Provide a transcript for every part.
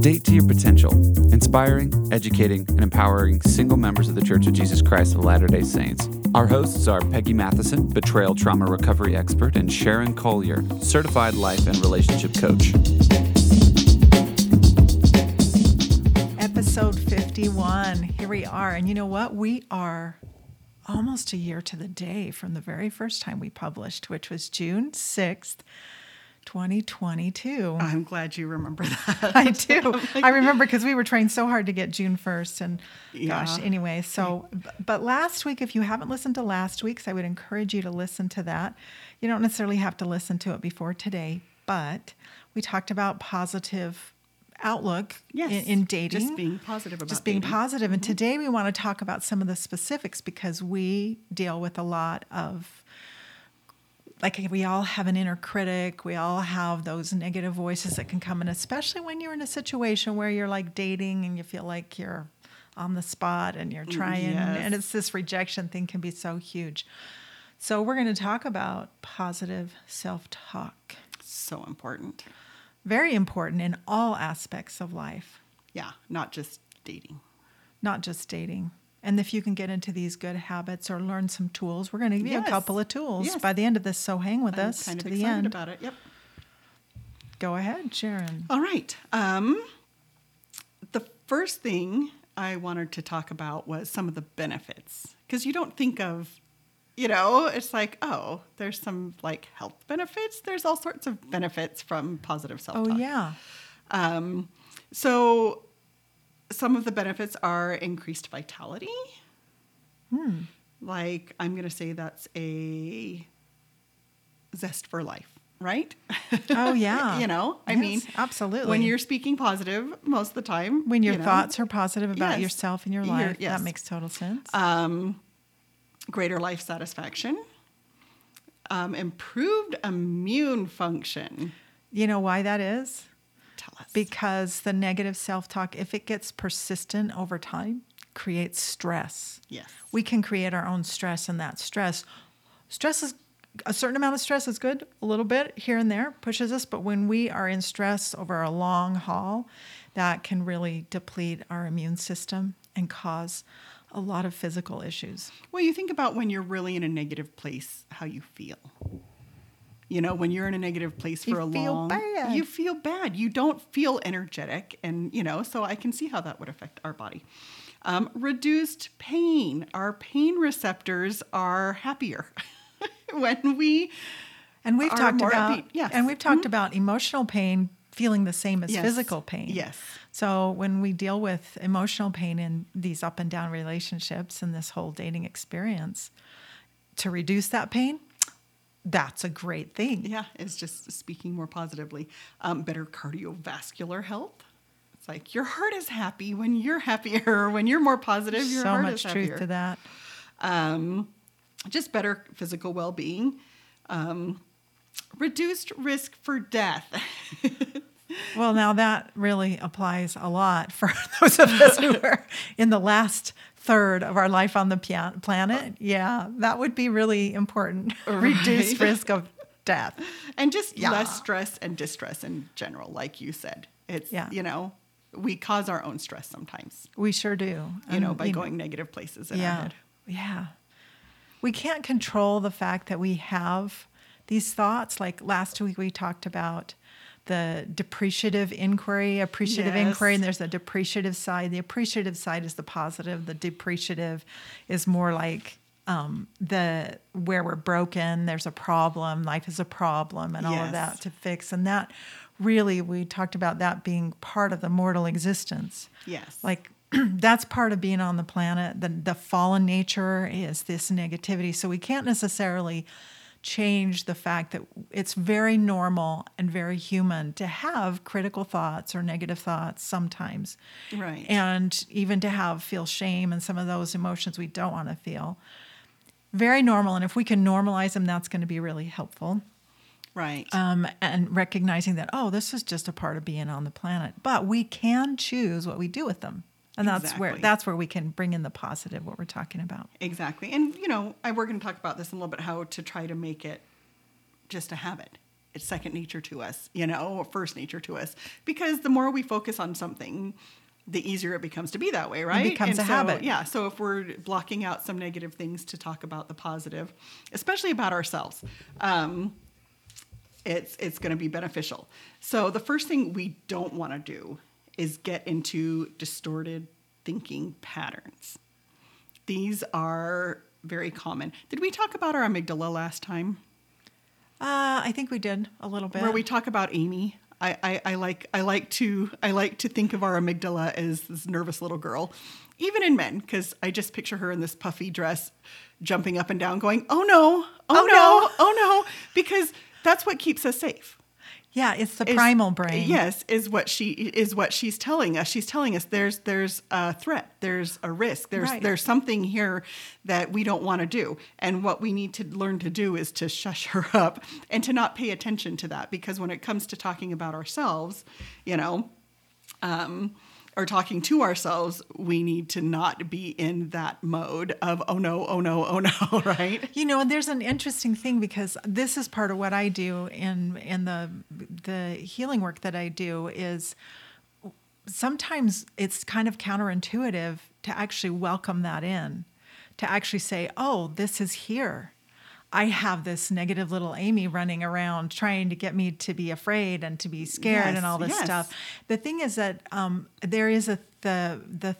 Date to Your Potential, inspiring, educating, and empowering single members of the Church of Jesus Christ of Latter day Saints. Our hosts are Peggy Matheson, betrayal trauma recovery expert, and Sharon Collier, certified life and relationship coach. Episode 51. Here we are. And you know what? We are almost a year to the day from the very first time we published, which was June 6th. 2022. I'm glad you remember that. I do. I remember because we were trying so hard to get June 1st. And gosh, anyway, so, but last week, if you haven't listened to last week's, I would encourage you to listen to that. You don't necessarily have to listen to it before today, but we talked about positive outlook Yes. in, in dating. Just being positive about just being dating. positive. And mm-hmm. today we want to talk about some of the specifics because we deal with a lot of like we all have an inner critic we all have those negative voices that can come in especially when you're in a situation where you're like dating and you feel like you're on the spot and you're mm, trying Yes. and it's this rejection thing can be so huge so we're going to talk about positive self-talk So important. very important in all aspects of life Yeah, not just dating. not just dating. And if you can get into these good habits or learn some tools, we're going to give you a couple of tools Yes. by the end of this. So hang with I'm us kind to of the excited end. about it. Yep. Go ahead, Sharon. All right. Um, the first thing I wanted to talk about was some of the benefits because you don't think of, you know, it's like, oh, there's some like health benefits. There's all sorts of benefits from positive self Oh talk. yeah, Um, so some of the benefits are increased vitality. Hmm. Like I'm going to say that's a zest for life, right? Oh, yeah. you know, I Yes, mean, absolutely. When you're speaking positive most of the time, when your you know, thoughts are positive about Yes. yourself and your life, yes. that makes total sense. um, greater life satisfaction, um, improved immune function. you know why that is? Tell us. Because the negative self-talk, if it gets persistent over time, creates stress. yes. we can create our own stress and that stress stress is a certain amount of stress is good a little bit here and there pushes us but when we are in stress over a long haul that can really deplete our immune system and cause a lot of physical issues Well, you think about when you're really in a negative place, how you feel. You know, when you're in a negative place for You a long, bad. you feel bad. You don't feel energetic, and you know, so I can see how that would affect our body. Um, reduced pain. Our pain receptors are happier when we. and we've Are talked more about yes. and we've talked about emotional pain feeling the same as Yes, physical pain yes. so when we deal with emotional pain in these up and down relationships and this whole dating experience to reduce that pain that's a great thing Yeah, it's just speaking more positively. Um, better cardiovascular health. It's like your heart is happy when you're happier. When you're more positive, your so heart much is truth happier. to that um, just better physical well being, um, reduced risk for death. well now that really applies a lot for those of us who are in the last third of our life on the pia- planet oh. yeah that would be really important Right. risk of death and just Yeah. less stress and distress in general, like you said. It's, Yeah. you know, we cause our own stress sometimes, we sure do you know, And, by going negative places in our yeah head. yeah we can't control the fact that we have these thoughts like last week we talked about the depreciative inquiry appreciative Yes. inquiry and there's a depreciative side. The appreciative side is the positive. The depreciative is more like um, the where we're broken there's a problem life is a problem and all of that to fix. And that really we talked about that being part of the mortal existence. Yes. like that's part of being on the planet. The, the fallen nature is this negativity. So we can't necessarily change the fact that it's very normal and very human to have critical thoughts or negative thoughts sometimes Right. and even to have feel shame and some of those emotions we don't want to feel very normal and if we can normalize them that's going to be really helpful right. um, and recognizing that oh this is just a part of being on the planet but we can choose what we do with them and that's where that's where we can bring in the positive what we're talking about Exactly. And, you know, I, we're going to talk about this in a little bit how to try to make it just a habit. it's second nature to us, you know, or first nature to us. Because the more we focus on something, the easier it becomes to be that way, right? becomes a so, habit. Yeah. So if we're blocking out some negative things to talk about the positive, especially about ourselves, um, it's it's going to be beneficial. So the first thing we don't want to do is get into distorted thinking patterns. These are very common. Did we talk about our amygdala last time? Uh, I think we did a little bit. Where we talk about Amy. I, I, I like I like to I like to think of our amygdala as this nervous little girl, even in men, because I just picture her in this puffy dress, jumping up and down, going, "Oh no, oh, Oh, no, no." oh no," because that's what keeps us safe. Yeah, it's the is- primal brain. Yes, is what she is what she's telling us. She's telling us there's there's a threat, there's a risk, there's Right. there's something here that we don't want to do. And what we need to learn to do is to shush her up and to not pay attention to that because when it comes to talking about ourselves, you know, um, or talking to ourselves, we need to not be in that mode of oh no, oh no, oh no, right? You know, and there's an interesting thing because this is part of what I do in in the the healing work that I do is sometimes it's kind of counterintuitive to actually welcome that in, to actually say, "Oh, this is here." I have this negative little Amy running around trying to get me to be afraid and to be scared Yes, and all this yes. stuff. The thing is that um, there is a the the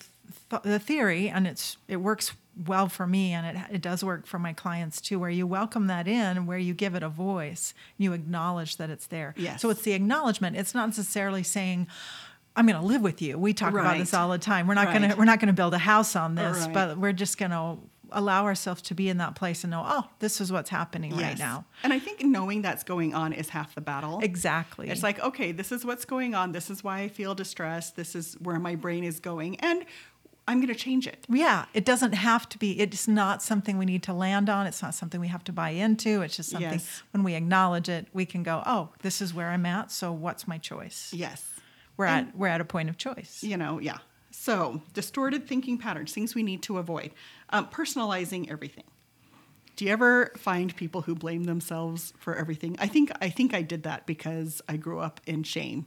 th- the theory, and it's it works well for me, and it it does work for my clients too, where you welcome that in, where you give it a voice, you acknowledge that it's there. Yes. So it's the acknowledgement. It's not necessarily saying. I'm going to live with you. We talk about this all the time. We're not going to we're not going to build a house on this, Right. but we're just going to allow ourselves to be in that place and know, oh, this is what's happening right now. And I think knowing that's going on is half the battle. Exactly. It's like, okay, this is what's going on. This is why I feel distressed. This is where my brain is going. And I'm going to change it. Yeah, it doesn't have to be. It's not something we need to land on. It's not something we have to buy into. It's just something Yes. when we acknowledge it, we can go, "Oh, this is where I'm at. So what's my choice?" Yes. We're And- at we're at a point of choice. You know, yeah. So, distorted thinking patterns, things we need to avoid. Um, personalizing everything. Do you ever find people who blame themselves for everything? I think I think I did that because I grew up in shame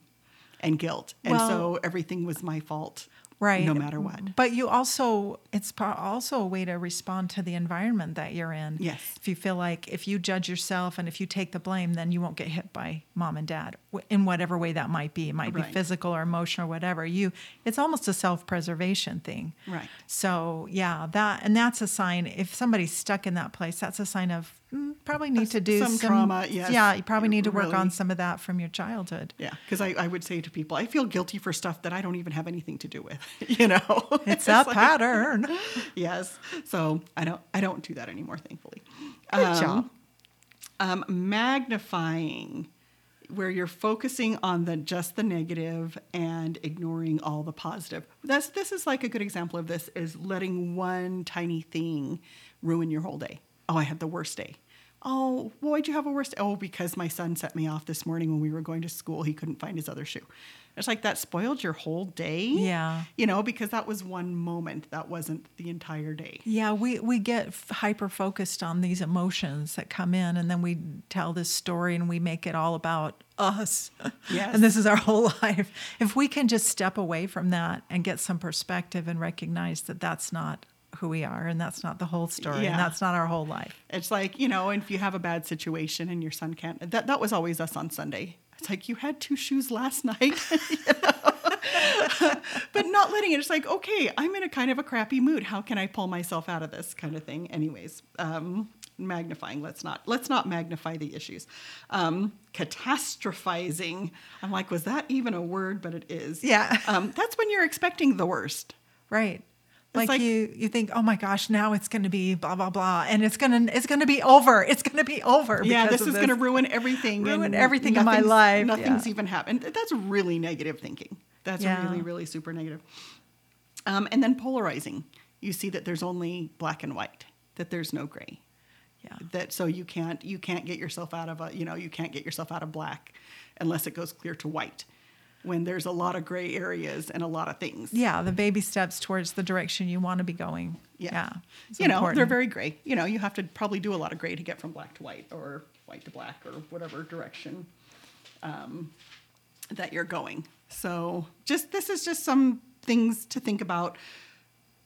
and guilt, and Well- so everything was my fault, Right. No matter what. But you also, it's also a way to respond to the environment that you're in. Yes. If you feel like if you judge yourself and if you take the blame, then you won't get hit by mom and dad in whatever way that might be. It might be physical or emotional or whatever. You, it's almost a self-preservation thing. Right. So yeah, that and that's a sign. If somebody's stuck in that place, that's a sign of probably need to do some trauma, yes. Yeah, you probably need to work Really. on some of that from your childhood. Yeah, because I, I would say to people, I feel guilty for stuff that I don't even have anything to do with. You know, It's that like- pattern. yes. So I don't I don't do that anymore, thankfully. Good Um, job. Um, magnifying, where you're focusing on the just the negative and ignoring all the positive. That's this is like a good example of this is letting one tiny thing ruin your whole day. Oh, I had the worst day. Oh, why'd you have a worst? Oh, because my son set me off this morning when we were going to school. He couldn't find his other shoe. It's like that spoiled your whole day. Yeah. You know, because that was one moment. That wasn't the entire day. Yeah, we, we get hyper focused on these emotions that come in, and then we tell this story and we make it all about us. Yes. and this is our whole life. If we can just step away from that and get some perspective and recognize that that's not who we are and that's not the whole story Yeah. and that's not our whole life. It's like, you know, if you have a bad situation and your son can't, that, that was always us on Sunday. It's like, you had two shoes last night, but not letting it. It's like, okay, I'm in a kind of a crappy mood. How can I pull myself out of this kind of thing? Anyways, um, magnifying. Let's not, let's not magnify the issues. Um, catastrophizing. I'm like, was that even a word? But it is. Yeah. Um, that's when you're expecting the worst. Right. Like, like- you, you think, oh my gosh, now it's going to be blah blah blah, and it's gonna it's gonna be over. It's gonna be over. yeah, this is going to ruin everything. Ruin and everything in my life, Nothing's yeah. even happened. That's really negative thinking. That's Yeah. really, really super negative. Um, and then polarizing. You see that there's only black and white. That there's no gray. Yeah. That so you can't you can't get yourself out of a you know you can't get yourself out of black unless it goes clear to white. When there's a lot of gray areas and a lot of things. Yeah, the baby steps towards the direction you want to be going. Yeah. Yeah. You know, they're very gray. You know, you have to probably do a lot of gray to get from black to white or white to black or whatever direction um, that you're going. So just this is just some things to think about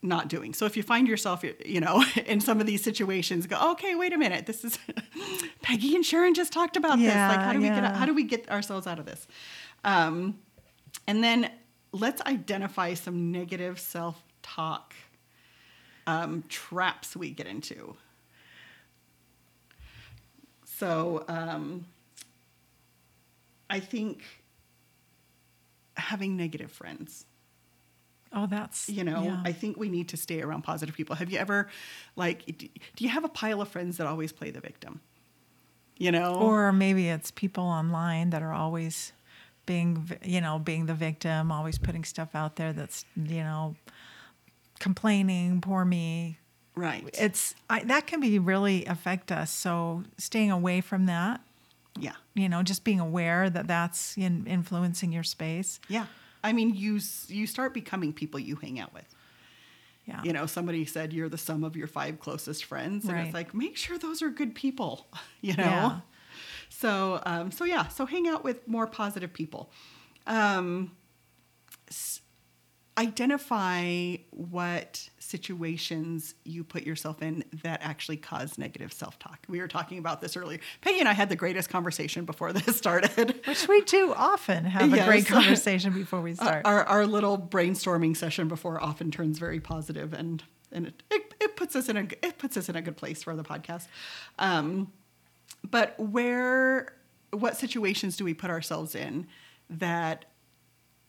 not doing. So if you find yourself, you know, in some of these situations, go, okay, wait a minute, this is Peggy and Sharon just talked about this. Like, how do we yeah. get how do we get ourselves out of this? Um, and then let's identify some negative self-talk um, traps we get into. So um, I think having negative friends Oh, that's you know yeah. i think we need to stay around positive people have you ever like do you have a pile of friends that always play the victim you know or maybe it's people online that are always being you know being the victim always putting stuff out there that's you know complaining poor me. Right. It's I, that can be really affect us. So staying away from that yeah. you know just being aware that that's in, influencing your space. Yeah. I mean you you start becoming people you hang out with. Yeah. You know somebody said you're the sum of your five closest friends and Right. it's like make sure those are good people you know? Yeah. So um, so yeah so hang out with more positive people. Um, s- identify what situations you put yourself in that actually cause negative self-talk. We were talking about this earlier. Peggy and i had the greatest conversation before this started. Which we do often have a great conversation before we start. Our, our little brainstorming session before often turns very positive and and it, it, it puts us in a it puts us in a good place for the podcast. Um, but where what situations do we put ourselves in that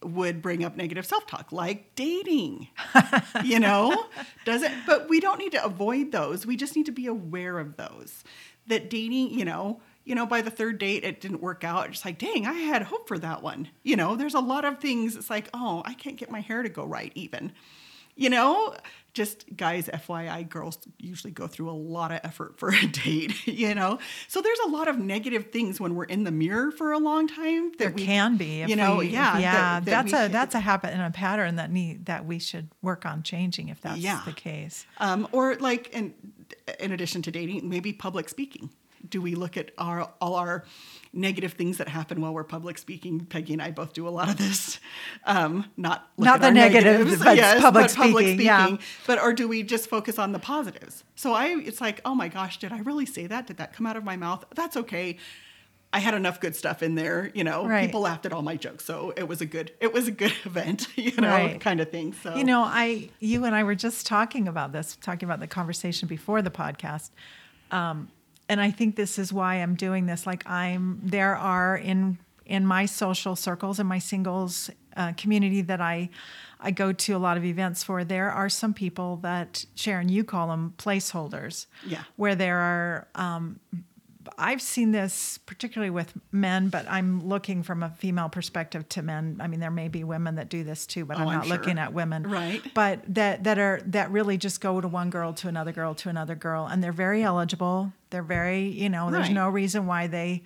would bring up negative self-talk? Like dating you know? Doesn't but we don't need to avoid those. We just need to be aware of those. That dating you know you know by the third date it didn't work out. It's like dang i had hope for that one. You know there's a lot of things. It's like oh i can't get my hair to go right even you know just guys fyi girls usually go through a lot of effort for a date you know so there's a lot of negative things when we're in the mirror for a long time that there we can be if you know we- yeah yeah that- that that's we a that's a habit and a pattern that need that we should work on changing if that's Yeah. the case Um, or like, in, in addition to dating, maybe public speaking. Do we look at our all our negative things that happen while we're public speaking? Peggy and I both do a lot of this. Um, not Not at the our negatives, but public speaking, yeah. But or do we just focus on the positives? So I, it's like, oh my gosh, did I really say that? Did that come out of my mouth? That's okay. I had enough good stuff in there, you know. Right. People laughed at all my jokes, so it was a good, it was a good event, you know, Right. kind of thing. So You know, I you and I were just talking about this, talking about the conversation before the podcast. Um, and I think this is why I'm doing this. Like I'm there are in in my social circles in my singles uh, community that I I go to a lot of events for. There are some people that Sharon, you call them placeholders. Yeah. Where there are um, I've seen this particularly with men, but I'm looking from a female perspective to men. I mean, there may be women that do this too, but Oh, I'm I'm not sure. looking at women. Right. But that that are that really just go to one girl to another girl to another girl, and they're very eligible. They're very, you know, there's Right. no reason why they,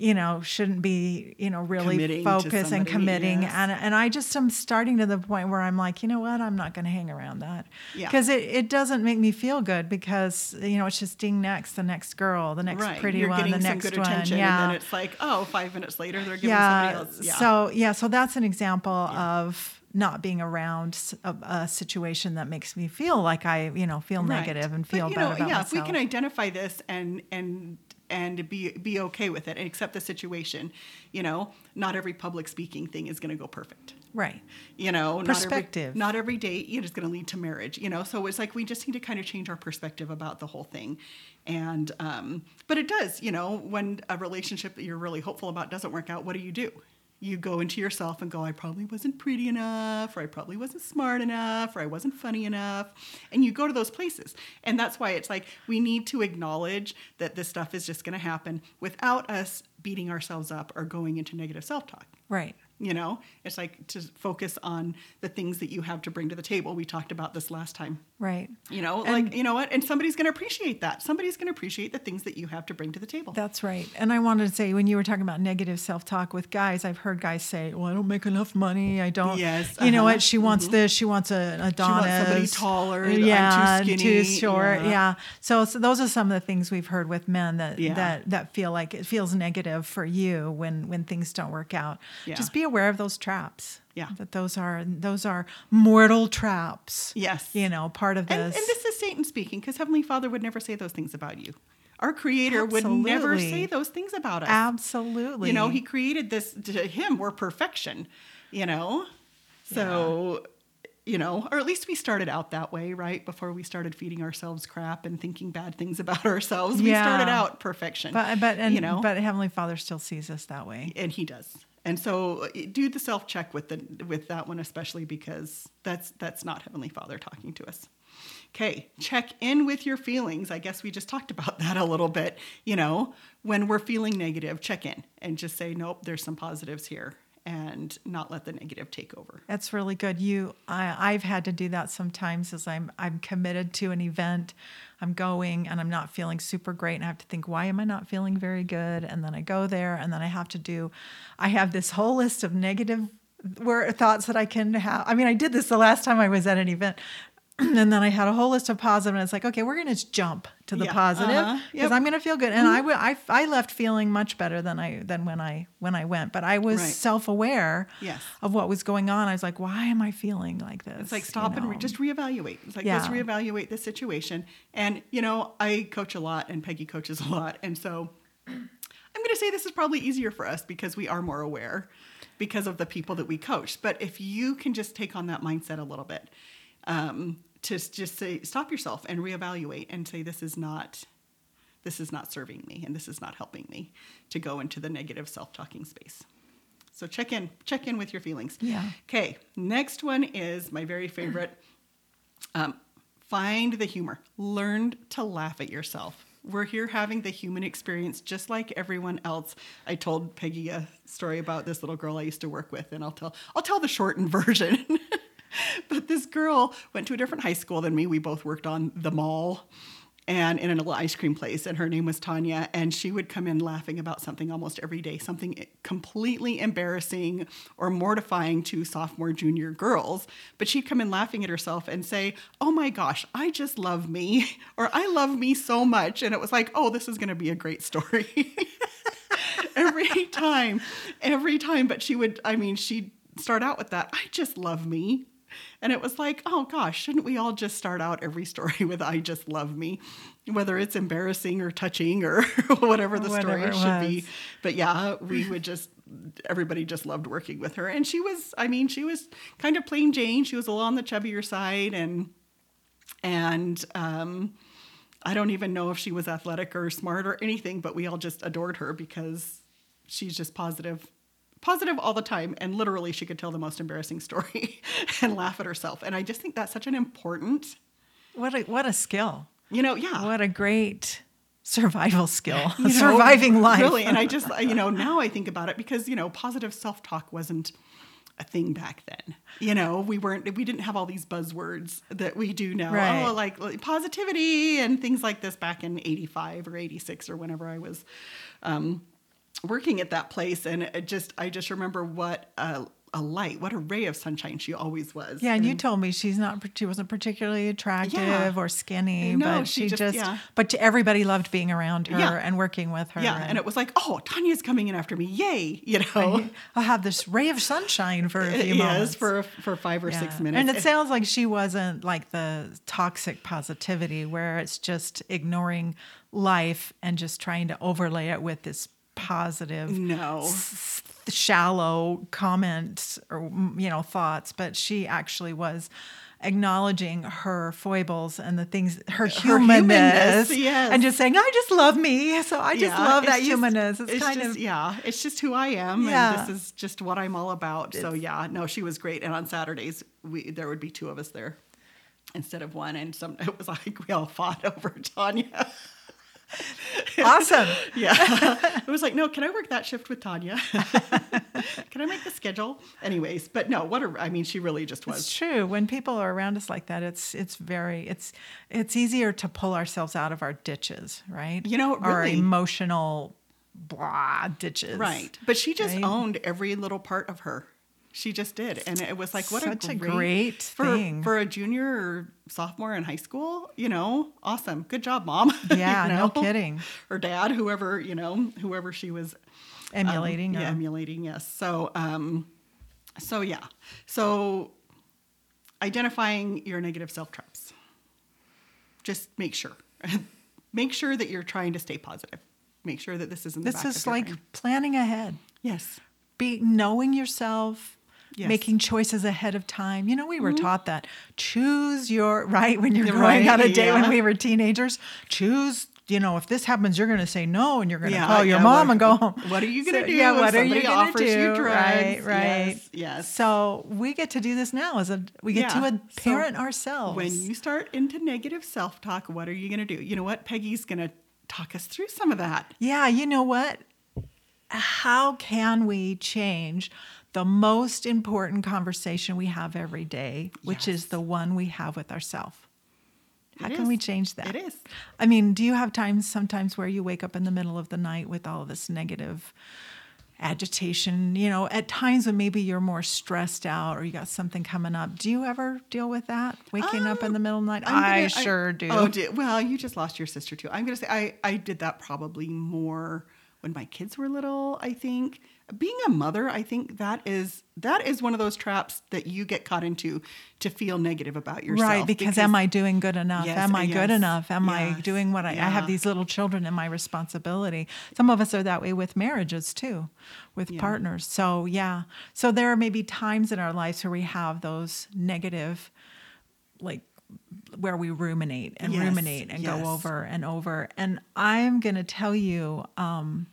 you know, shouldn't be, you know, really Committing to focused and committing. yes. And and I just am starting to the point where I'm like, you know what, I'm not going to hang around that Yeah. because it, it doesn't make me feel good because you know it's just ding next, the next girl, the next right. pretty You're one, the next one. attention, yeah and then it's like, oh, five minutes later, they're giving yeah. somebody else. Yeah. So yeah, so that's an example of not being around a situation that makes me feel like I, you know, feel Right. negative and But, feel you bad know, about yeah, myself. if we can identify this and and and be be okay with it and accept the situation, you know, not every public speaking thing is going to go perfect. right. You know, Perspective. Not every, not every date you know, is going to lead to marriage. You know, so it's like we just need to kind of change our perspective about the whole thing. And um, but it does. You know, when a relationship that you're really hopeful about doesn't work out, what do you do? You go into yourself and go, I probably wasn't pretty enough, or I probably wasn't smart enough, or I wasn't funny enough. And you go to those places. And that's why it's like we need to acknowledge that this stuff is just going to happen without us beating ourselves up or going into negative self talk Right. You know, it's like to focus on the things that you have to bring to the table. We talked about this last time. Right. You know, And- like, you know what? And somebody's going to appreciate that. Somebody's going to appreciate the things that you have to bring to the table. That's right. And I wanted to say, when you were talking about negative self talk with guys, I've heard guys say, Well, I don't make enough money. I don't. Yes, You know uh-huh, what? She wants this. She wants a Adonis. She wants somebody taller, I'm too Yeah. skinny, short. yeah. Yeah. So, so those are some of the things we've heard with men that, Yeah. that, that feel like it feels negative for you when, when things don't work out. Yeah. Just be aware of those traps. Yeah. That those are, those are mortal traps. Yes. You know, part of this. and this is Satan speaking because Heavenly Father would never say those things about you. Our Creator would never say those things about us. Absolutely. You know, He created this to Him. We're perfection. You know, so you know, or at least we started out that way, right? Before we started feeding ourselves crap and thinking bad things about ourselves, we Yeah. started out perfection. But but and you know, but Heavenly Father still sees us that way. and He does. And so eh, do the self check with the with that one especially because that's that's not Heavenly Father talking to us. Okay, check in with your feelings. I guess we just talked about that a little bit. You know, when we're feeling negative, check in and just say, nope, there's some positives here, and not let the negative take over. That's really good. You, I, I've had to do that sometimes as I'm I'm committed to an event, I'm going and I'm not feeling super great, and I have to think, why am I not feeling very good? And then I go there, and then I have to do, I have this whole list of negative where thoughts that I can have. I mean, I did this the last time I was at an event. And then I had a whole list of positive, and it's like, okay, we're going to jump to the Yeah, positive uh-huh, because yep. I'm going to feel good. And I, w- I, I left feeling much better than I than when I when I went. But I was Right. self aware Yes. of what was going on. I was like, why am I feeling like this? It's like stop You and re- know? just reevaluate. It's like let's Yeah. reevaluate the situation. And you know, I coach a lot, and Peggy coaches a lot, and so I'm going to say this is probably easier for us because we are more aware because of the people that we coach. But if you can just take on that mindset a little bit, um, to just say stop yourself and reevaluate and say this is not this is not serving me and this is not helping me to go into the negative self-talking space. So check in, check in with your feelings. Yeah. Okay. Next one is my very favorite. Um, find the humor. Learn to laugh at yourself. We're here having the human experience just like everyone else. I told Peggy a story about this little girl I used to work with, and I'll tell I'll tell the shortened version. but this girl went to a different high school than me. We both worked on the mall and in a little ice cream place and her name was Tanya and she would come in laughing about something almost every day something completely embarrassing or mortifying to sophomore junior girls. But she'd come in laughing at herself and say oh my gosh I just love me or I love me so much. And it was like oh this is going to be a great story. Every time every time. But she would I mean she'd start out with that I just love me and it was like, oh gosh, shouldn't we all just start out every story with I just love me? Whether it's embarrassing or touching or whatever the Whatever story should be. But yeah, we would just everybody just loved working with her. And she was, I mean, she was kind of plain Jane. She was a little on the chubbier side and and um I don't even know if she was athletic or smart or anything, but we all just adored her because she's just positive, positive all the time. And literally, she could tell the most embarrassing story and laugh at herself. And I just think that's such an important, what a what a skill. you know, yeah. What a great survival skill. you know, Surviving life. Really. And I just, you know, now I think about it because, you know, positive self talk wasn't a thing back then. You know, we weren't, we didn't have all these buzzwords that we do now. Right. Oh, like, like positivity and things like this back in 85 or 86 or whenever I was um, working at that place. And it just, I just remember what a, a light, what a ray of sunshine she always was. Yeah, and you told me she's not she wasn't particularly attractive Yeah. or skinny, No, but she she, just- just, yeah. but everybody loved being around her Yeah. and working with her. yeah. And it was like, oh, Tanya's coming in after me. Yay. You know, I'll have this ray of sunshine for a uh, few it moments. for, for five or six minutes. And it sounds like she wasn't like the toxic positivity where it's just ignoring life and just trying to overlay it with this positive no. shallow comments or you know thoughts but she actually was acknowledging her foibles and the things her humanness, humanness, yes. and just saying i just love me so i just Yeah, love that just- humanness it's, kind just, of yeah it's just who i am Yeah. and this is just what i'm all about so yeah no she was great and on saturdays we there would be two of us there instead of one and some it was like we all fought over tanya awesome. Yeah. it was like, no, can I work that shift with Tanya? can I make the schedule? Anyways, but no, what a, I mean, she really just was. It's true. When people are around us like that, it's it's very it's it's easier to pull ourselves out of our ditches, right? You know, our really. emotional blah ditches. Right. But she just Right. owned every little part of her. She just did. And it was like, what Such a a great, great for, thing. For a junior or sophomore in high school, you know, awesome. Good job, mom. You Yeah, no kidding. Or dad, whoever, you know, whoever she was um, Emulating. yeah, emulating, yes. So, um, so yeah. So identifying your negative self traps. Just make sure. make sure that you're trying to stay positive. Make sure that this is in the this is like brain. planning ahead. Yes. Be knowing yourself. Yes. Mm-hmm. Making choices ahead of time. You know, we were taught that choose your right when you're Yeah, going right, on a date when we were teenagers. Choose, you know, if this happens, you're going to say no and you're going to Yeah, call your yeah, mom what- and go home. what are you gonna So, do Yeah, what are you going to do? drugs? Right, right. Yes, yes. So we get to do this now as a we get to So a parent ourselves. When you start into negative self talk, what are you going to do? You know what? Peggy's going to talk us through some of that. Yeah, you know what? How can we change the most important conversation we have every day, which is the one we have with ourselves? How It can we change that? It is. I mean, do you have times sometimes where you wake up in the middle of the night with all this negative agitation, you know, at times when maybe you're more stressed out or you got something coming up. Do you ever deal with that? Waking up in the middle of the night? Um, I'm I gonna- sure do. Oh, di- well, you just lost your sister too. I'm going to say I, I did that probably more when my kids were little, I think. Being a mother, I think that is that is one of those traps that you get caught into to feel negative about yourself. Right, because, am I doing good enough? Yes, am I yes, good enough? Am I doing what I, I have these little children and my responsibility? Some of us are that way with marriages too, with Yeah. partners. So yeah. So there are maybe times in our lives where we have those negative like where we ruminate and Yes, ruminate and yes. go over and over. And I'm gonna tell you, um,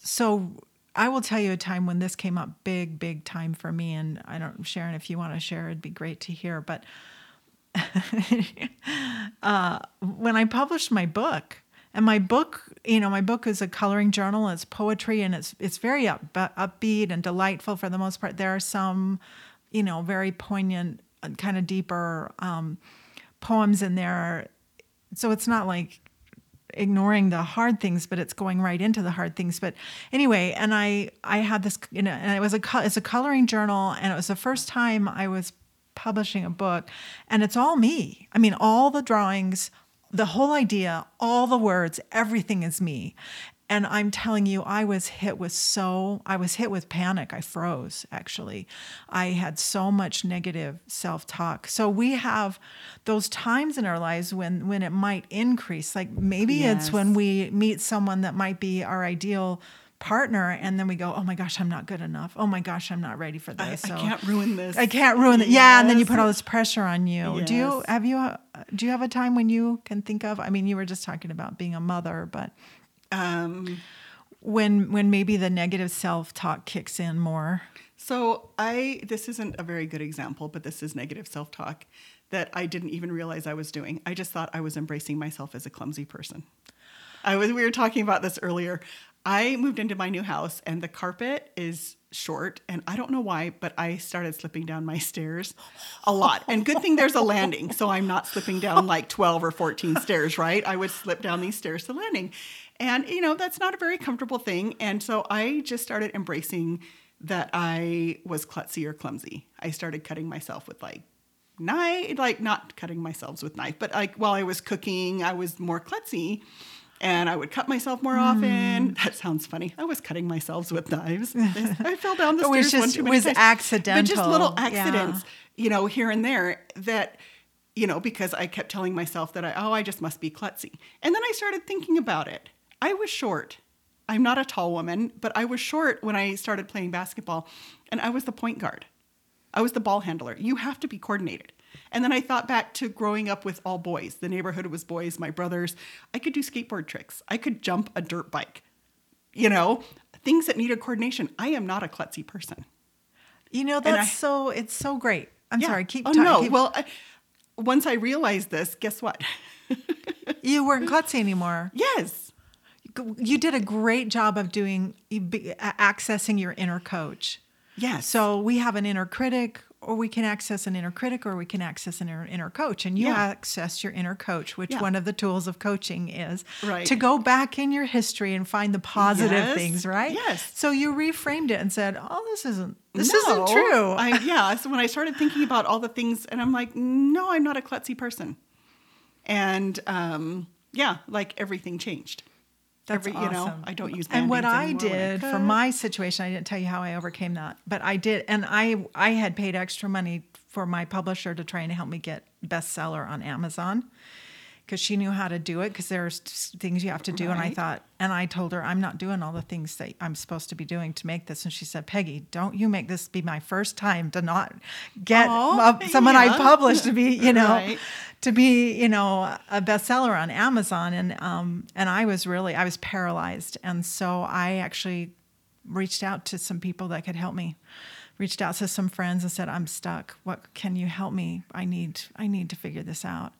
so I will tell you a time when this came up big, big time for me. And I don't, Sharon, if you want to share, it'd be great to hear. But uh, when I published my book, and my book, you know, my book is a coloring journal. It's poetry, and it's it's very up, upbeat and delightful for the most part. There are some, you know, very poignant, kind of deeper um, poems in there. So it's not like ignoring the hard things, but it's going right into the hard things. But anyway, and I I had this, you know, and it was a it's a coloring journal, and it was the first time I was publishing a book, and it's all me. I mean, all the drawings, the whole idea, all the words, everything is me. And I'm telling you, I was hit with so, I was hit with panic. I froze, actually. I had so much negative self talk. So we have those times in our lives when, when it might increase. Like maybe it's when we meet someone that might be our ideal partner, and then we go, oh my gosh, I'm not good enough. Oh my gosh, I'm not ready for this I. So can't ruin this. I can't ruin it. Yeah, and then you put all this pressure on you. Do you have you uh, do you have a time when you can think of? I mean, you were just talking about being a mother, but Um, when when maybe the negative self talk kicks in more. So I this isn't a very good example, but this is negative self-talk that I didn't even realize I was doing. I just thought I was embracing myself as a clumsy person. I was we were talking about this earlier. I moved into my new house and the carpet is short and I don't know why, but I started slipping down my stairs a lot. And good thing there's a landing, so I'm not slipping down like 12 or 14 stairs, right? I would slip down these stairs to landing. And you know, that's not a very comfortable thing. And so I just started embracing that I was klutzy or clumsy. I started cutting myself with like knife, like not cutting myself with knife, but like while I was cooking, I was more klutzy and I would cut myself more often. Mm. That sounds funny. I was cutting myself with knives. I fell down the It was stairs one just- too it was times. But just little accidental. Yeah. accidents, you know, here and there that, you know, because I kept telling myself that I, oh, I just must be klutzy. And then I started thinking about it. I was short. I'm not a tall woman, but I was short when I started playing basketball, and I was the point guard. I was the ball handler. You have to be coordinated. And then I thought back to growing up with all boys. The neighborhood was boys, my brothers. I could do skateboard tricks. I could jump a dirt bike. You know, things that needed coordination. I am not a klutzy person. You know, that's I- so it's so great. I'm Yeah. sorry, keep Oh talking. no. keep- Well, I, once I realized this, guess what? you weren't klutzy anymore. Yes. You did a great job of doing accessing your inner coach. Yes. So we have an inner critic, or we can access an inner critic, or we can access an inner, inner coach. And you Yeah. access your inner coach, which Yeah. one of the tools of coaching is Right. to go back in your history and find the positive Yes. things, right? Yes. So you reframed it and said, "Oh, this isn't this No, isn't true." I, yeah. So when I started thinking about all the things, and I'm like, no, I'm not a klutzy person. And um, yeah, like everything changed. That's Every, you know, awesome. I don't use that. And what I anymore when I did for my situation, I didn't tell you how I overcame that, but I did, and I I had paid extra money for my publisher to try and help me get bestseller on Amazon because she knew how to do it because there's things you have to do, and I thought, and I told her I'm not doing all the things that I'm supposed to be doing to make this, and she said, Peggy, don't you make this be my first time to not get uh, someone I yeah. published to be, you know Right. to be you know a bestseller on Amazon. And um and I was really I was paralyzed. And so I actually reached out to some people that could help me. Reached out to some friends and said I'm stuck. What can you help me? I need I need to figure this out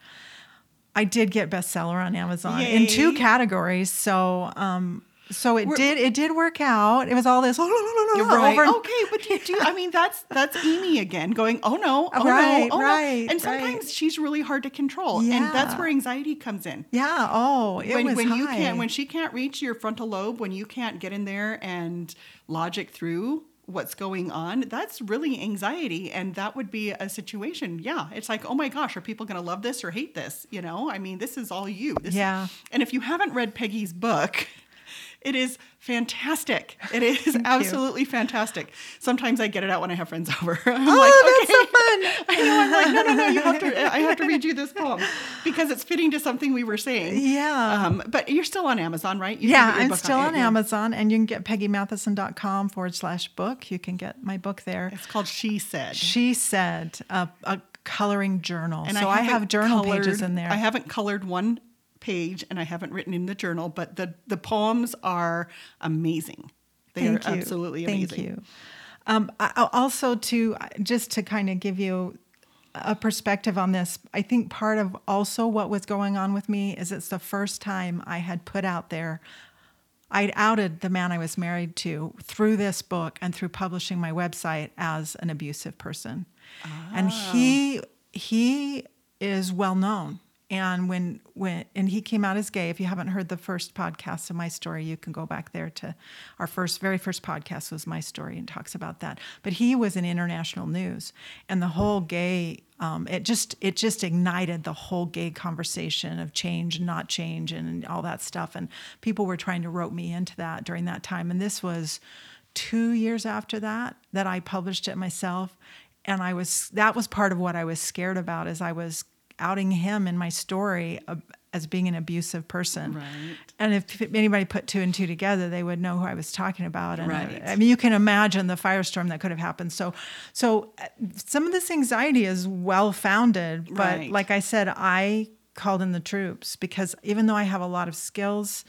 I did get bestseller on Amazon in two categories so um so it We're- did it did work out it was all this You're right. over okay, but do you do. I mean, that's that's Amy again going. Oh no. Oh Right, no. Oh right, no. And sometimes right. she's really hard to control, and that's where anxiety comes in. yeah oh it when was when you high. can't when she can't reach your frontal lobe, when you can't get in there and logic through what's going on, that's really anxiety, and that would be a situation. Yeah, it's like, oh my gosh, are people going to love this or hate this? You know, I mean, this is all you. This, Yeah. And if you haven't read Peggy's book. It is fantastic. It is absolutely fantastic. Sometimes I get it out when I have friends over. I'm oh like, that's so fun I know. I'm like, no, no, no. You have to. I have to read you this poem because it's fitting to something we were saying. Yeah. Um, but you're still on Amazon, right? You yeah, I'm still on yeah. Amazon, and you can get peggymatheson.com forward slash book. You can get my book there. It's called She Said. She said a, a coloring journal. And so I, have haven't journal colored- pages in there. I haven't colored one page, and I haven't written in the journal, but the the poems are amazing. They Thank are you. absolutely Thank amazing. you. Um, I, I- also, to just to kind of give you a perspective on this, I think part of also what was going on with me is it's the first time I had put out there. I'd outed the man I was married to through this book and through publishing my website as an abusive person. And he he is well known. And when when and he came out as gay. If you haven't heard the first podcast of my story, you can go back there to our first very first podcast was my story and talks about that. But he was in international news, and the whole gay um, it just it just ignited the whole gay conversation of change and not change and all that stuff. And people were trying to rope me into that during that time. And this was two years after that that I published it myself. And I was that was part of what I was scared about is I was outing him in my story uh, as being an abusive person. Right. And if anybody put two and two together, they would know who I was talking about. And I- Right. I, mean, you can imagine the firestorm that could have happened. So, so uh, some of this anxiety is well founded, but Right. like I said, I called in the troops because even though I have a lot of skills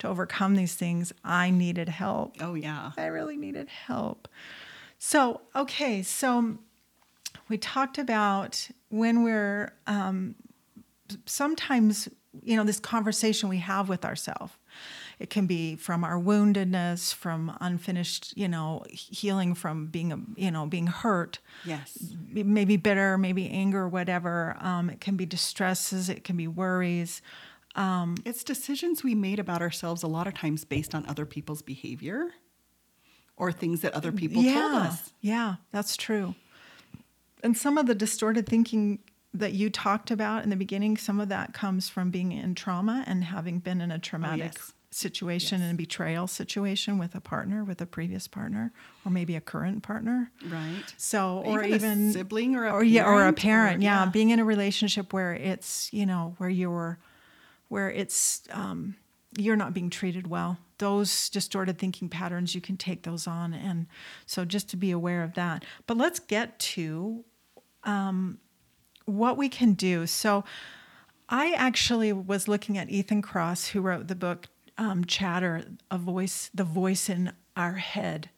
to overcome these things, I needed help. Oh yeah. I really needed help. So, okay, so we talked about when we're um, sometimes, you know, this conversation we have with ourselves. It can be from our woundedness, from unfinished, you know, healing from being, you know, being hurt Yes. maybe bitter, maybe anger, whatever. Um, it can be distresses, it can be worries. It's decisions we made about ourselves a lot of times based on other people's behavior or things that other people yeah, told us. Yeah, that's true. And some of the distorted thinking that you talked about in the beginning, some of that comes from being in trauma and having been in a traumatic yes. situation and a betrayal situation with a partner, with a previous partner, or maybe a current partner. Right. So, or Even sibling or a or yeah, or a parent or- yeah. yeah. being in a relationship where it's you know where you're, where it's um, you're not being treated well. Those distorted thinking patterns, you can take those on, and so just to be aware of that. But let's get to um, what we can do. So, I actually was looking at Ethan Kross, who wrote the book um, "Chatter," a voice, the voice in our head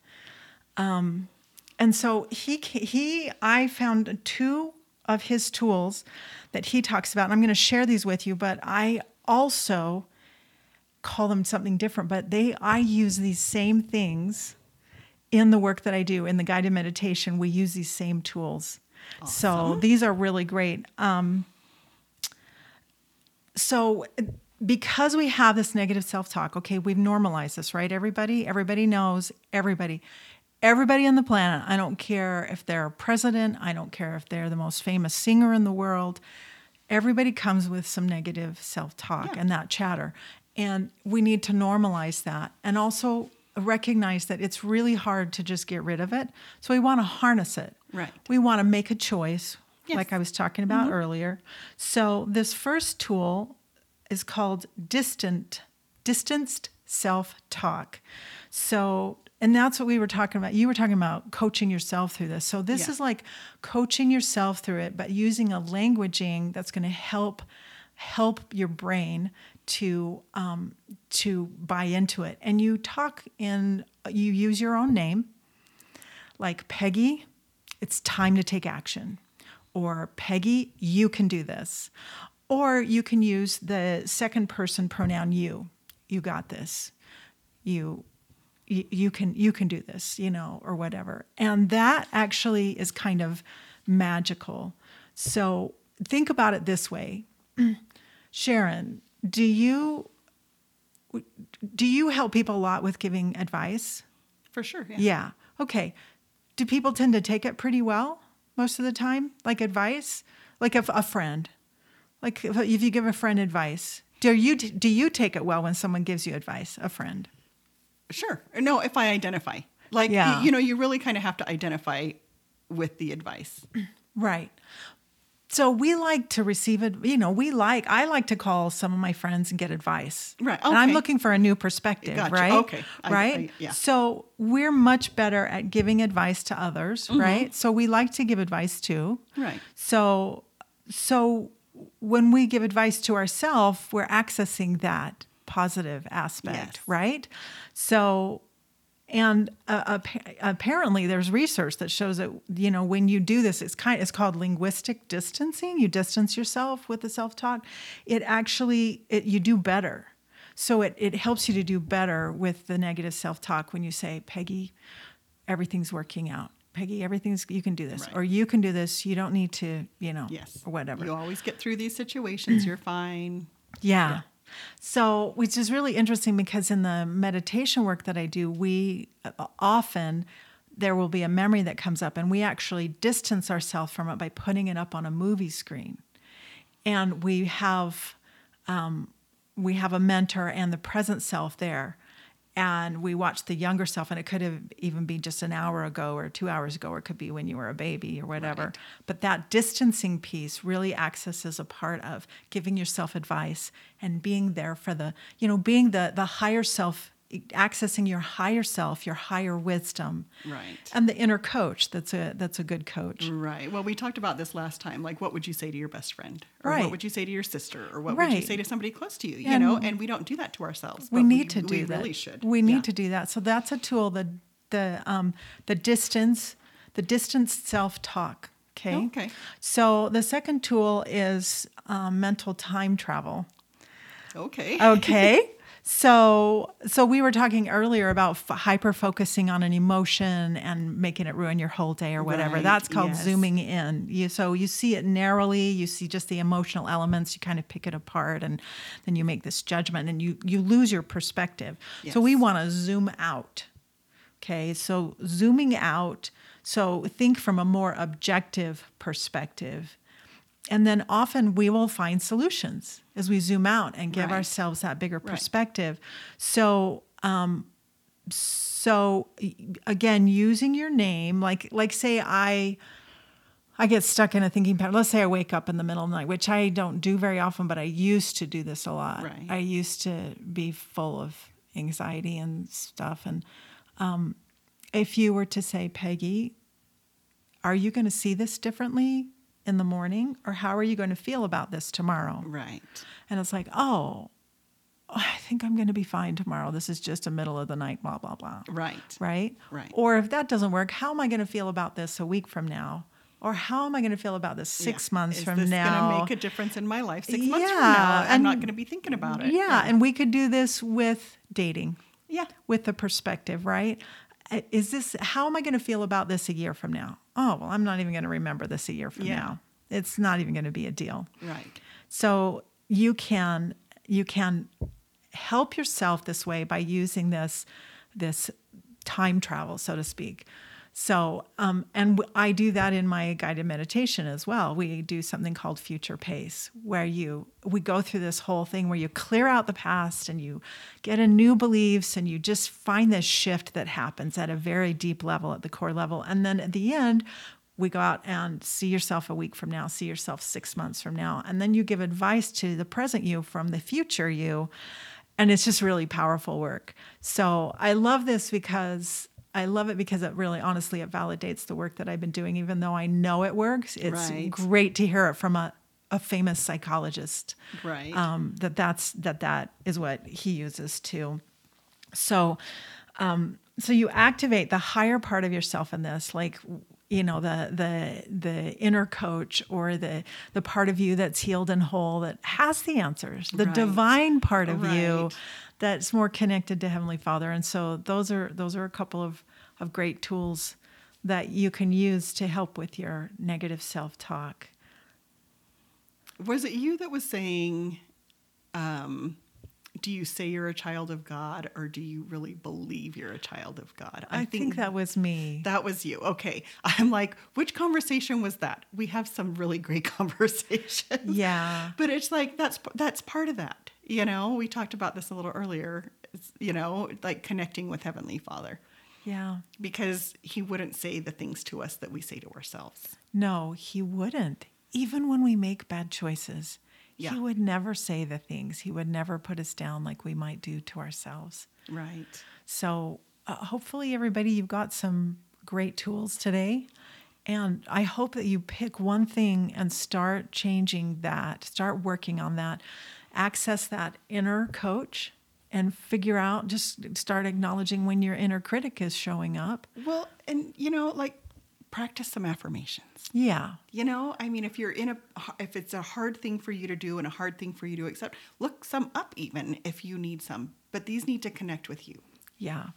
and so he he I found two of his tools that he talks about. And I'm going to share these with you, but I also call them something different, but they I use these same things in the work that I do in the guided meditation. We use these same tools. So these are really great. Um, so because we have this negative self-talk, okay, we've normalized this, right? Everybody, everybody knows, everybody, everybody on the planet. I don't care if they're a president, I don't care if they're the most famous singer in the world. Everybody comes with some negative self-talk Yeah. and that chatter. And we need to normalize that and also recognize that it's really hard to just get rid of it. So we want to harness it. Right. We want to make a choice, Yes. like I was talking about mm-hmm. earlier. So this first tool is called distant distanced self-talk. So and that's what we were talking about. You were talking about coaching yourself through this. So this Yeah. is like coaching yourself through it, but using a languaging that's going to help help your brain to um, to buy into it. And you talk in you use your own name, like Peggy. It's time to take action, or Peggy, you can do this, or you can use the second person pronoun you. You got this. You you, you can you can do this you know or whatever and that actually is kind of magical so think about it this way sharon do you do you help people a lot with giving advice For sure. Yeah. yeah okay do people tend to take it pretty well most of the time like advice like if a friend like if, if you give a friend advice do you do you take it well when someone gives you advice a friend Sure. No, if I identify. Like, Yeah. you know, you really kind of have to identify with the advice. Right. So we like to receive it. You know, we like, I like to call some of my friends and get advice. Right, And I'm looking for a new perspective, Gotcha, right? okay. I- right? I- yeah. So we're much better at giving advice to others, right? So we like to give advice too. Mm-hmm. Right. So, so when we give advice to ourselves, we're accessing that positive aspect, Yes. right? So, and uh, appa- apparently, there's research that shows that you know when you do this, it's kind it's called linguistic distancing. You distance yourself with the self talk. It actually it, you do better. So it it helps you to do better with the negative self talk when you say, Peggy, everything's working out. Peggy, everything's you can do this, Right. or you can do this. You don't need to, you know, Yes. or whatever. You always get through these situations. You're fine. Yeah. So, which is really interesting because in the meditation work that I do, we uh, often there will be a memory that comes up, and we actually distance ourselves from it by putting it up on a movie screen. And we have um, we have a mentor and the present self there, and we watch the younger self, and it could have even been just an hour ago or two hours ago, or it could be when you were a baby or whatever. Right. But that distancing piece really accesses a part of giving yourself advice and being there for the, you know, being the the higher self, accessing your higher self, your higher wisdom, Right. and the inner coach. That's a that's a good coach. Right. Well, we talked about this last time. Like, what would you say to your best friend? Or Right. what would you say to your sister? Or what would you say to somebody close to you? You And know, and we don't do that to ourselves. we need to do we that. really should. We need Yeah. to do that. So that's a tool. The the um, the distance, the distance self talk. Okay. Okay. So the second tool is um, mental time travel. Okay. Okay. so so we were talking earlier about f- hyper focusing on an emotion and making it ruin your whole day or whatever. Right, That's called yes. zooming in. You so you see it narrowly, you see just the emotional elements, you kind of pick it apart and then you make this judgment and you you lose your perspective. So we want to zoom out. Okay? So zooming out, so think from a more objective perspective. And then often we will find solutions as we zoom out and give Right. ourselves that bigger perspective. So, um, so again, using your name, like like say I, I get stuck in a thinking pattern. Let's say I wake up in the middle of the night, which I don't do very often, but I used to do this a lot. Right. I used to be full of anxiety and stuff. And um, if you were to say, Peggy, are you going to see this differently in the morning or how are you going to feel about this tomorrow Right. and it's like oh i think i'm going to be fine tomorrow this is just a middle of the night blah blah blah Right. right Right. or if that doesn't work how am i going to feel about this a week from now Or how am I going to feel about this six Yeah. months Is from this now? gonna make a difference in my life six months from Yeah, now? I'm not going to be thinking about it. yeah, and we could do this with dating. yeah. with the perspective, right? Uh, Is this how am I going to feel about this a year from now? Oh, well, I'm not even going to remember this a year from Yeah. now. It's not even going to be a deal. Right. So you can you can help yourself this way by using this this time travel, so to speak. So, um, and I do that in my guided meditation as well. We do something called future pace, where you we go through this whole thing where you clear out the past and you get a new beliefs and you just find this shift that happens at a very deep level, at the core level, and then at the end, we go out and see yourself a week from now, see yourself six months from now. And then you give advice to the present you from the future you. And it's just really powerful work. So I love this because I love it because it really honestly it validates the work that I've been doing, even though I know it works. It's Right. great to hear it from a, a famous psychologist. Right. Um, that that's that that is what he uses too. So, um, so you activate the higher part of yourself in this, like you know the the the inner coach or the the part of you that's healed and whole that has the answers, the Right. divine part of you that's more connected to Heavenly Father. And so those are those are a couple of of great tools that you can use to help with your negative self talk. Was it you that was saying, um, do you say you're a child of God or do you really believe you're a child of God? I, think, that was me. that was you. Okay. I'm like, which conversation was that? We have some really great conversations. Yeah. But it's like that's that's part of that. You know, we talked about this a little earlier. It's, you know, like connecting with Heavenly Father Yeah. because He wouldn't say the things to us that we say to ourselves. No, he wouldn't. Even when we make bad choices, Yeah. he would never say the things. He would never put us down like we might do to ourselves. Right. So, uh, hopefully, everybody, you've got some great tools today. And I hope that you pick one thing and start changing that, start working on that, access that inner coach and figure out, just start acknowledging when your inner critic is showing up. Well, and you know, like practice some affirmations. Yeah. You know, I mean, if you're in a, if it's a hard thing for you to do and a hard thing for you to accept, look some up even if you need some. But these need to connect with you. Yeah.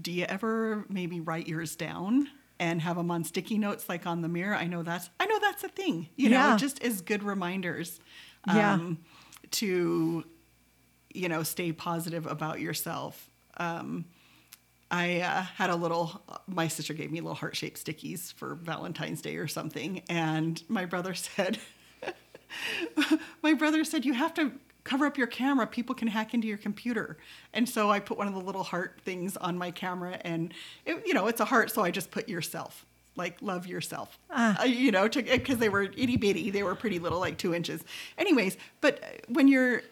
Do you ever maybe write yours down and have them on sticky notes like on the mirror? I know that's, I know that's a thing. You Yeah. know, just as good reminders. um, Yeah. To, you know, stay positive about yourself. Um, I uh, had a little, my sister gave me little heart shaped stickies for Valentine's Day or something. And my brother said, my brother said, you have to cover up your camera. People can hack into your computer. And so I put one of the little heart things on my camera and, it, you know, it's a heart. So I just put yourself, like love yourself, Ah. uh, you know, because they were itty bitty. They were pretty little, like two inches. Anyways, but when you're,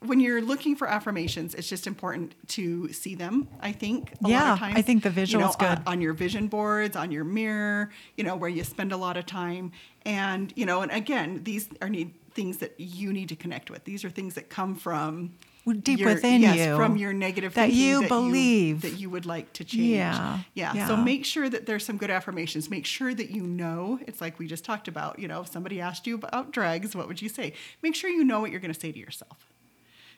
when you're looking for affirmations, it's just important to see them. I think. A lot Yeah, of times, I think the you visual know, is good. on- on your vision boards, on your mirror, you know, where you spend a lot of time. And, you know, and again, these are need things that you need to connect with. These are things that come from Deep your- within yes, you. from your negative that you believe. that you would like to change. Yeah, yeah. So make sure that there's some good affirmations. Make sure that you know. It's like we just talked about. You know, if somebody asked you about drugs, what would you say? Make sure you know what you're going to say to yourself.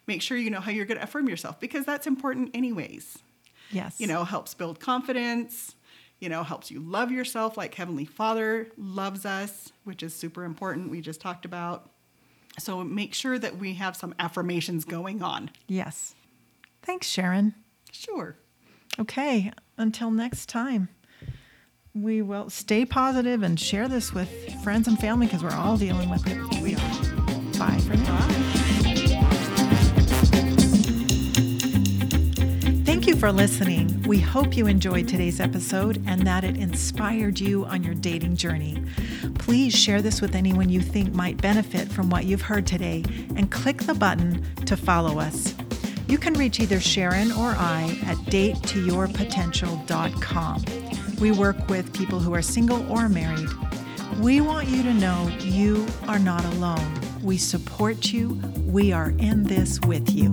Make sure you know how you're going to affirm yourself because that's important anyways Yes. you know, helps build confidence, you know, helps you love yourself like Heavenly Father loves us, which is super important. We just talked about. So make sure that we have some affirmations going on. Yes. Thanks, Sharon. Sure. Okay. Until next time, we will stay positive and share this with friends and family because we're all dealing with it. We are. Bye for now. Bye. Thank you for listening. We hope you enjoyed today's episode and that it inspired you on your dating journey. Please share this with anyone you think might benefit from what you've heard today and click the button to follow us. You can reach either Sharon or I at datetoyourpotential.com. We work with people who are single or married. We want you to know you are not alone. We support you. We are in this with you.